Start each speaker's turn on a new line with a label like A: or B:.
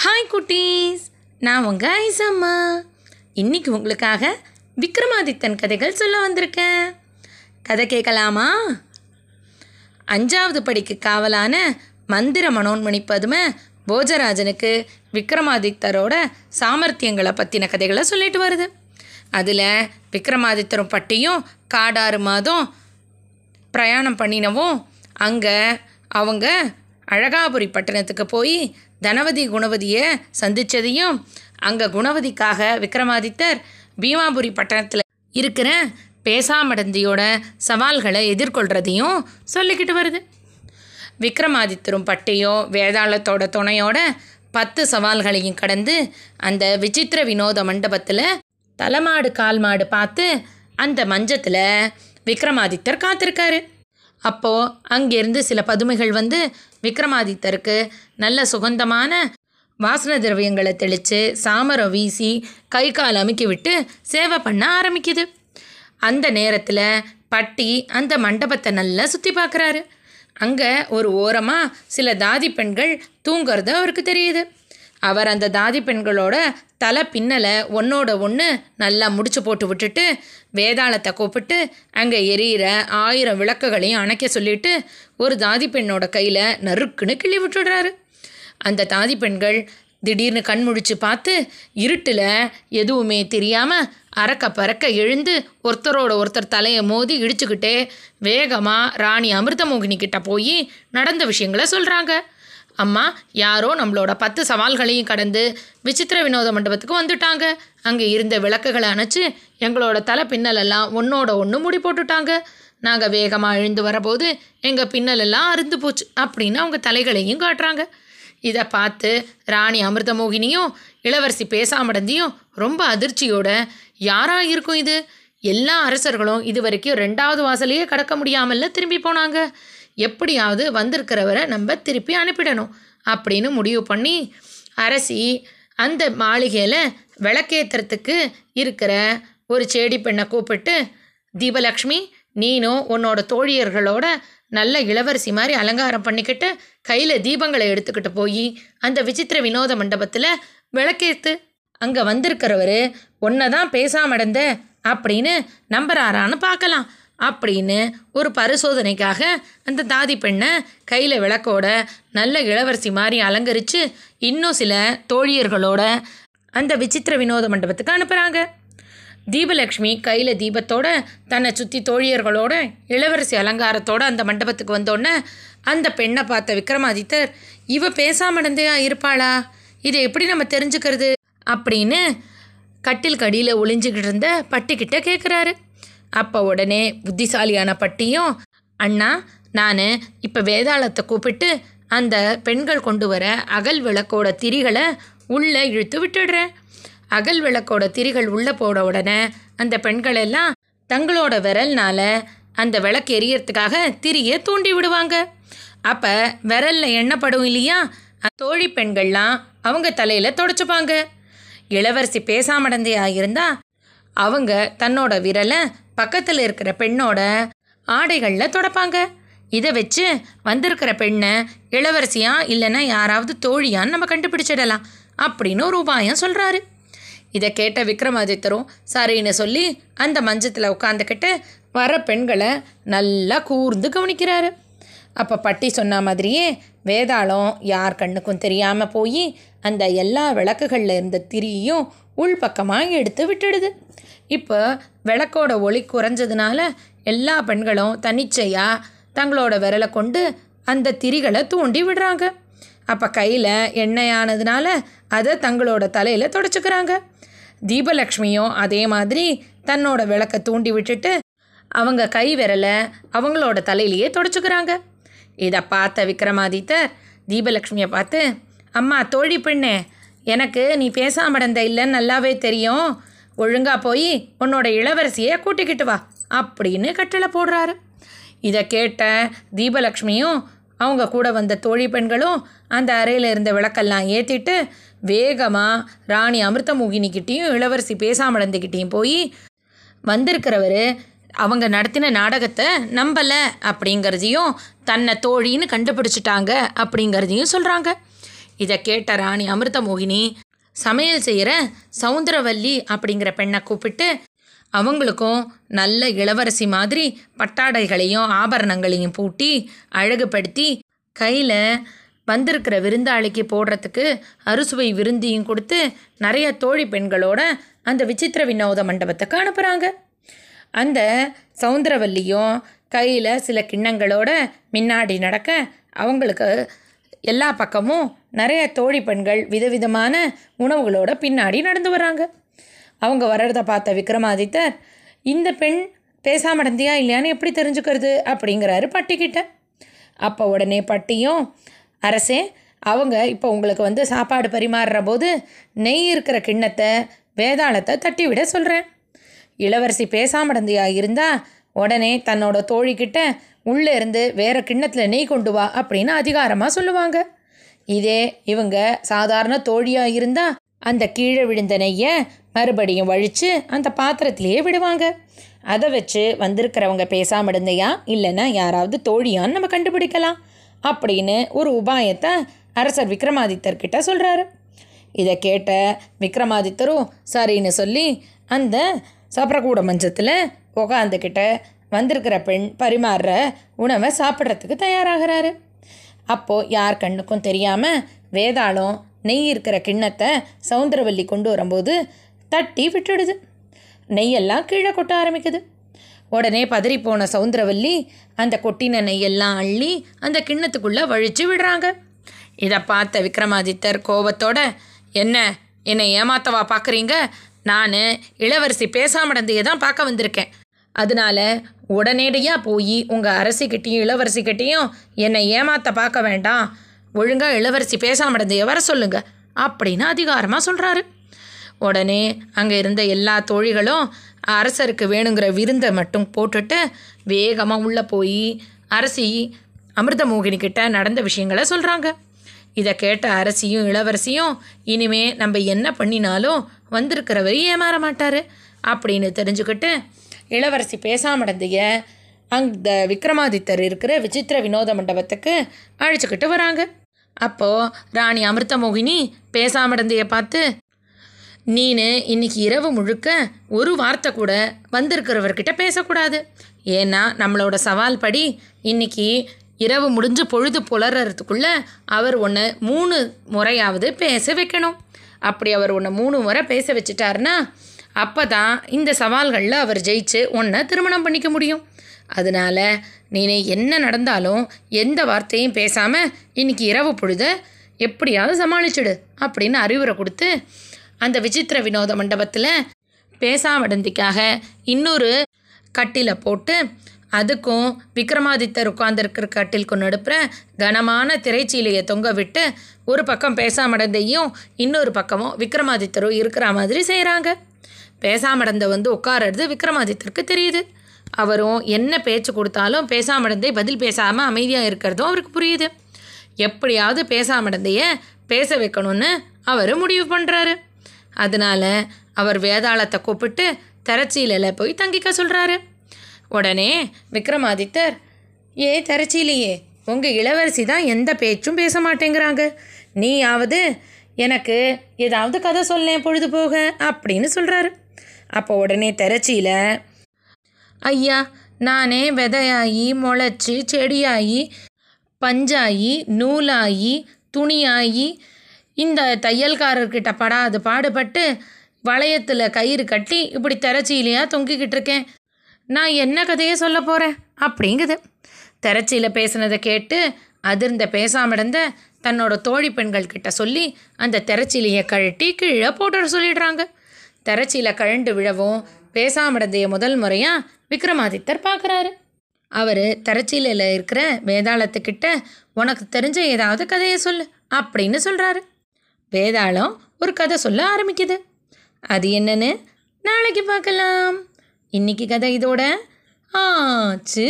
A: Hi குட்டீஸ். நான் உங்கள் ஐசம்மா. இன்னைக்கு உங்களுக்காக விக்ரமாதித்தன் கதைகள் சொல்ல வந்திருக்கேன். கதை கேட்கலாமா? அஞ்சாவது படிக்கு காவலான மந்திர மனோன்மணி பதுமை போஜராஜனுக்கு விக்ரமாதித்தரோட சாமர்த்தியங்களை பற்றின கதைகளை சொல்லிட்டு வருது. அதில் விக்ரமாதித்தரும் பட்டியும் காடாறு மாதம் பிரயாணம் பண்ணினவும் அங்கே அவங்க அழகாபுரி பட்டணத்துக்கு போய் தனவதி குணவதியை சந்தித்ததையும் அங்கே குணவதிக்காக விக்ரமாதித்தர் பீமாபுரி பட்டணத்தில் இருக்கிற பேசாமடந்தியோட சவால்களை எதிர்கொள்கிறதையும் சொல்லிக்கிட்டு வருது. விக்ரமாதித்தரும் பட்டியும் வேதாளத்தோட துணையோட பத்து சவால்களையும் கடந்து அந்த விசித்திர வினோத மண்டபத்தில் தலைமாடு கால் மாடு பார்த்து அந்த மஞ்சத்தில் விக்ரமாதித்தர் காத்திருக்காரு. அப்போது அங்கேருந்து சில பதுமைகள் வந்து விக்ரமாதித்தருக்கு நல்ல சுகந்தமான வாசன திரவியங்களை தெளித்து சாமரம் வீசி கை கால் அமுக்கி விட்டு சேவை பண்ண ஆரம்பிக்குது. அந்த நேரத்தில் பட்டி அந்த மண்டபத்தை நல்லா சுற்றி பார்க்குறாரு அங்கே ஒரு ஓரமாக சில தாதி பெண்கள் தூங்குறது அவருக்கு தெரியுது. அவர் அந்த தாதி பெண்களோட தலை பின்னலை ஒன்னோட ஒன்று நல்லா முடிச்சு போட்டு விட்டுட்டு வேதாளத்தை கூப்பிட்டு அங்கே எரியிற ஆயிரம் விளக்குகளையும் அணைக்க சொல்லிட்டு ஒரு தாதி பெண்ணோட கையில் நறுக்குன்னு கிள்ளி விட்டுடுறாரு. அந்த தாதி பெண்கள் திடீர்னு கண் முழிச்சு பார்த்து இருட்டில் எதுவுமே தெரியாமல் அறக்க பறக்க எழுந்து ஒருத்தரோட ஒருத்தர் தலையை மோதி இடிச்சுக்கிட்டே வேகமாக ராணி அமிர்தமோகினி கிட்ட போய் நடந்த விஷயங்களை சொல்கிறாங்க அம்மா யாரோ நம்மளோட பத்து சவால்களையும் கடந்து விசித்திர வினோத மண்டபத்துக்கு வந்துட்டாங்க. அங்கே இருந்த விளக்குகளை அணைச்சி எங்களோட தலை பின்னலெல்லாம் ஒன்றோட ஒன்று முடி போட்டுட்டாங்க. நாங்கள் வேகமாக எழுந்து வரபோது எங்கள் பின்னலெல்லாம் அருந்து போச்சு அப்படின்னு அவங்க தலைகளையும் காட்டுறாங்க. இதை பார்த்து ராணி அமிர்தமோகினியும் இளவரசி பேசாமடந்தியும் ரொம்ப அதிர்ச்சியோட யாராக இருக்கும் இது? எல்லா அரசர்களும் இது வரைக்கும் ரெண்டாவது வாசலையே கடக்க முடியாமல்ல திரும்பி போனாங்க. எப்படியாவது வந்திருக்கிறவரை நம்ம திருப்பி அனுப்பிடணும் அப்படின்னு முடிவு பண்ணி அரசி அந்த மாளிகையில் விளக்கேற்றுறதுக்கு இருக்கிற ஒரு செடி பெண்ணை கூப்பிட்டு தீபலக்ஷ்மி நீனும் உன்னோட தோழியர்களோட நல்ல இளவரசி மாதிரி அலங்காரம் பண்ணிக்கிட்டு கையில் தீபங்களை எடுத்துக்கிட்டு போய் அந்த விசித்திர வினோத மண்டபத்தில் விளக்கேற்று அங்கே வந்திருக்கிறவர் ஒன்றை தான் பேசாமடந்த அப்படின்னு நம்புறாரான்னு பார்க்கலாம். அப்படின்னு ஒரு பரிசோதனைக்காக அந்த தாதி பெண்ணை கையில் விளக்கோட நல்ல இளவரசி மாதிரி அலங்கரித்து இன்னும் சில தோழியர்களோட அந்த விசித்திர வினோத மண்டபத்துக்கு அனுப்புகிறாங்க தீபலக்ஷ்மி கையில் தீபத்தோட தன்னை சுற்றி தோழியர்களோட இளவரசி அலங்காரத்தோட அந்த மண்டபத்துக்கு வந்தோடனே அந்த பெண்ணை பார்த்த விக்ரமாதித்தர் இவ பேசாமடந்தையா இருப்பாளா? இதை எப்படி நம்ம தெரிஞ்சுக்கிறது? அப்படின்னு கட்டில் கடியில் ஒளிஞ்சுக்கிட்டு இருந்த பட்டிக்கிட்ட கேட்குறாரு அப்போ உடனே புத்திசாலியான பட்டியும் அண்ணா நான் இப்போ வேதாளத்தை கூப்பிட்டு அந்த பெண்கள் கொண்டு வர அகல் விளக்கோட திரிகளை உள்ளே இழுத்து விட்டுடுறேன். அகல் விளக்கோட திரிகள் உள்ளே போட உடனே அந்த பெண்கள் எல்லாம் தங்களோட விரல்னால அந்த விளக்கு எரியறதுக்காக திரியை தூண்டி விடுவாங்க. அப்போ விரலில் எண்ணப்படும் இல்லையா? தோழி பெண்கள்லாம் அவங்க தலையில் தொடச்சிப்பாங்க. இளவரசி பேசாமடந்தையாக இருந்தால் அவங்க தன்னோட விரலை பக்கத்தில் இருக்கிற பெண்ணோட ஆடைகளில் தொடப்பாங்க. இதை வச்சு வந்திருக்கிற பெண்ணை இளவரசியா இல்லைன்னா யாராவது தோழியான்னு நம்ம கண்டுபிடிச்சிடலாம் அப்படின்னு ஒரு உபாயம் சொல்கிறாரு இதை கேட்ட விக்ரமாதித்தரும் சரின்னு சொல்லி அந்த மஞ்சத்தில் உட்காந்துக்கிட்டு வர பெண்களை நல்லா கூர்ந்து கவனிக்கிறாரு. அப்போ பட்டி சொன்ன மாதிரியே வேதாளம் யார் கண்ணுக்கும் தெரியாமல் போய் அந்த எல்லா விளக்குகளில் இருந்த திரியும் உள்பக்கமாக எடுத்து விட்டுடுது. இப்போ விளக்கோட ஒளி குறைஞ்சதுனால எல்லா பெண்களும் தனிச்சையாக தங்களோட விரலை கொண்டு அந்த திரிகளை தூண்டி விடுறாங்க. அப்போ கையில் எண்ணெயானதுனால அதை தங்களோட தலையில் தொடச்சிக்கிறாங்க. தீபலக்ஷ்மியும் அதே மாதிரி தன்னோட விளக்கை தூண்டி விட்டுட்டு அவங்க கை விரலை அவங்களோட தலையிலேயே தொடச்சிக்கிறாங்க. இதை பார்த்த விக்ரமாதித்தர் தீபலக்ஷ்மியை பார்த்து அம்மா தோழி பெண்ணே எனக்கு நீ பேசாமல் இருந்த இல்லைன்னு நல்லாவே தெரியும். ஒழுங்காக போய் உன்னோட இளவரசியை கூட்டிக்கிட்டு வா அப்படின்னு கட்டளை போடுறாரு. இதை கேட்ட தீபலக்ஷ்மியும் அவங்க கூட வந்த தோழி பெண்களும் அந்த அறையில் இருந்த விளக்கெல்லாம் ஏற்றிட்டு வேகமாக ராணி அமிர்தமோகினிக்கிட்டேயும் இளவரசி பேசாமடந்துக்கிட்டேயும் போய் வந்திருக்கிறவர் அவங்க நடத்தின நாடகத்தை நம்பலை அப்படிங்கிறதையும் தன்னை தோழின்னு கண்டுபிடிச்சிட்டாங்க அப்படிங்கிறதையும் சொல்கிறாங்க இதை கேட்ட ராணி அமிர்தமோகினி சமையல் செய்கிற சவுந்தரவல்லி அப்படிங்கிற பெண்ணை கூப்பிட்டு அவங்களுக்கும் நல்ல இளவரசி மாதிரி பட்டாடைகளையும் ஆபரணங்களையும் பூட்டி அழகுபடுத்தி கையில் வந்திருக்கிற விருந்தாளிக்கு போடுறதுக்கு அறுசுவை விருந்தியும் கொடுத்து நிறைய தோழி பெண்களோட அந்த விசித்திர வினோத மண்டபத்துக்கு அனுப்புகிறாங்க அந்த சவுந்தரவல்லியும் கையில் சில கிண்ணங்களோட முன்னாடி நடக்க அவங்களுக்கு எல்லா பக்கமும் நிறைய தோழி பெண்கள் விதவிதமான உணவுகளோட பின்னாடி நடந்து வராங்க. அவங்க வர்றதை பார்த்த விக்ரமாதித்தர் இந்த பெண் பேசாம நடந்தியா இல்லையான்னு எப்படி தெரிஞ்சுக்கிறது? அப்படிங்கிறாரு பட்டிக்கிட்ட. அப்போ உடனே பட்டியும் அரசே அவங்க இப்போ உங்களுக்கு வந்து சாப்பாடு பரிமாறுற போது நெய் இருக்கிற கிண்ணத்தை வேதாளத்தை தட்டி விட சொல்கிறேன் இளவரசி பேசாமடந்தியா இருந்தா உடனே தன்னோட தோழிக்கிட்ட உள்ளே இருந்து வேற கிண்ணத்தில் நெய் கொண்டு வா அப்படின்னு அதிகாரமாக சொல்லுவாங்க. இதே இவங்க சாதாரண தோழியாக இருந்தால் அந்த கீழே விழுந்த நெய்யை மறுபடியும் வழித்து அந்த பாத்திரத்திலேயே விடுவாங்க. அதை வச்சு வந்திருக்கிறவங்க பேசாமல் இருந்தையா இல்லைன்னா யாராவது தோழியான்னு நம்ம கண்டுபிடிக்கலாம் அப்படின்னு ஒரு உபாயத்தை அரசர் விக்ரமாதித்தர் கிட்ட சொல்கிறாரு இதை கேட்ட விக்ரமாதித்தரும் சரின்னு சொல்லி அந்த சப்பரக்கூட மஞ்சத்தில் உக்காந்துக்கிட்ட வந்திருக்கிற பெண் பரிமாறுற உணவை சாப்பிட்றதுக்கு தயாராகிறாரு. அப்போது யார் கண்ணுக்கும் தெரியாமல் வேதாளம் நெய் இருக்கிற கிண்ணத்தை சவுந்தரவல்லி கொண்டு வரும்போது தட்டி விட்டுடுது. நெய்யெல்லாம் கீழே கொட்ட ஆரம்பிக்குது. உடனே பதறி போன சவுந்தரவல்லி அந்த கொட்டின நெய்யெல்லாம் அள்ளி அந்த கிண்ணத்துக்குள்ளே வழித்து விடுறாங்க. இதை பார்த்த விக்ரமாதித்தர் கோபத்தோட என்ன என்னை ஏமாத்தவா பார்க்குறீங்க நான் இளவரசி பேசாமடந்தையை தான் பார்க்க வந்திருக்கேன். அதனால உடனடியாக போய் உங்கள் அரசிக்கிட்டேயும் இளவரசிக்கிட்டேயும் என்னை ஏமாத்த பார்க்க வேண்டாம். ஒழுங்காக இளவரசி பேசாமடந்தையை வர சொல்லுங்க அப்படின்னு அதிகாரமாக சொல்கிறாரு உடனே அங்கே இருந்த எல்லா தோழிகளும் அரசருக்கு வேணுங்கிற விருந்தை மட்டும் போட்டுட்டு வேகமாக உள்ளே போய் அரசி அமிர்தமோகினி கிட்ட நடந்த விஷயங்களை சொல்கிறாங்க இதை கேட்ட அரசியும் இளவரசியும் இனிமே நம்ம என்ன பண்ணினாலும் வந்திருக்கிறவர் ஏமாற மாட்டார் அப்படின்னு தெரிஞ்சுக்கிட்டு இளவரசி பேசாமடந்தைய அந்த விக்ரமாதித்தர் இருக்கிற விசித்திர வினோத மண்டபத்துக்கு அழைச்சிக்கிட்டு வராங்க. அப்போது ராணி அமிர்தமோகினி பேசாமடந்தைய பார்த்து நீனு இன்னைக்கு இரவு முழுக்க ஒரு வார்த்தை கூட வந்திருக்கிறவர்கிட்ட பேசக்கூடாது. ஏன்னா நம்மளோட சவால் படி இன்னைக்கு இரவு முடிஞ்சு பொழுது புலர்றதுக்குள்ள அவர் ஒன்று மூணு முறையாவது பேச வைக்கணும். அப்படி அவர் ஒன்று மூணு முறை பேச வச்சுட்டாருன்னா அப்போ தான் இந்த சவால்களில் அவர் ஜெயிச்சு உன்னை திருமணம் பண்ணிக்க முடியும். அதனால நீ என்ன நடந்தாலும் எந்த வார்த்தையும் பேசாமல் இன்றைக்கி இரவு பொழுத எப்படியாவது சமாளிச்சிடு அப்படின்னு அறிவுரை கொடுத்து அந்த விசித்திர வினோத மண்டபத்தில் பேசாமடந்திக்காக இன்னொரு கட்டில போட்டு அதுக்கும் விக்ரமாதித்தர் உட்கார்ந்துருக்கிற கட்டிலுக்கு நடுப்புற கனமான திரைச்சீலையை தொங்க விட்டு ஒரு பக்கம் பேசாமடந்தையும் இன்னொரு பக்கமும் விக்ரமாதித்தரும் இருக்கிற மாதிரி செய்கிறாங்க பேசாமடந்தை வந்து உட்காரது விக்ரமாதித்தருக்கு தெரியுது. அவரும் என்ன பேச்சு கொடுத்தாலும் பேசாமடந்தை பதில் பேசாமல் அமைதியாக இருக்கிறதும் அவருக்கு புரியுது. எப்படியாவது பேசாமடந்தைய பேச வைக்கணும்னு அவர் முடிவு பண்ணுறாரு அதனால அவர் வேதாளத்தை கூப்பிட்டு தரச்சீலில் போய் தங்கிக்க சொல்கிறாரு உடனே விக்ரமாதித்தர் ஏ தரச்சிலேயே உங்கள் இளவரசி தான் எந்த பேச்சும் பேச மாட்டேங்கிறாங்க. நீயாவது எனக்கு ஏதாவது கதை சொல்லேன் பொழுது போக அப்படின்னு சொல்கிறாரு அப்போ உடனே திரச்சியில் ஐயா நானே விதையாகி முளைச்சி செடியாகி பஞ்சாயி நூலாகி துணியாகி இந்த தையல்காரர்கிட்ட படாது பாடுபட்டு வளையத்தில் கயிறு கட்டி இப்படி திரச்சியிலையா தொங்கிக்கிட்டு இருக்கேன். நான் என்ன கதையை சொல்ல போகிறேன் அப்படிங்குது. திரச்சியில் பேசுனதை கேட்டு அதிர்ந்த பேசாம இருந்த தன்னோட தோழி பெண்கள் கிட்ட சொல்லி அந்த திரச்சிலையை கழட்டி கீழே போட்டு சொல்லிடுறாங்க. திரச்சியில் கழண்டு விழவும் பேசாமடந்தைய முதல் முறையாக விக்ரமாதித்தர் பார்க்குறாரு அவர் திரச்சிலையில் இருக்கிற வேதாளத்துக்கிட்ட உனக்கு தெரிஞ்ச ஏதாவது கதையை சொல்லு அப்படின்னு சொல்கிறாரு வேதாளம் ஒரு கதை சொல்ல ஆரம்பிக்குது. அது என்னன்னு நாளைக்கு பார்க்கலாம். இன்னைக்கு கதை இதோட ஆச்சு.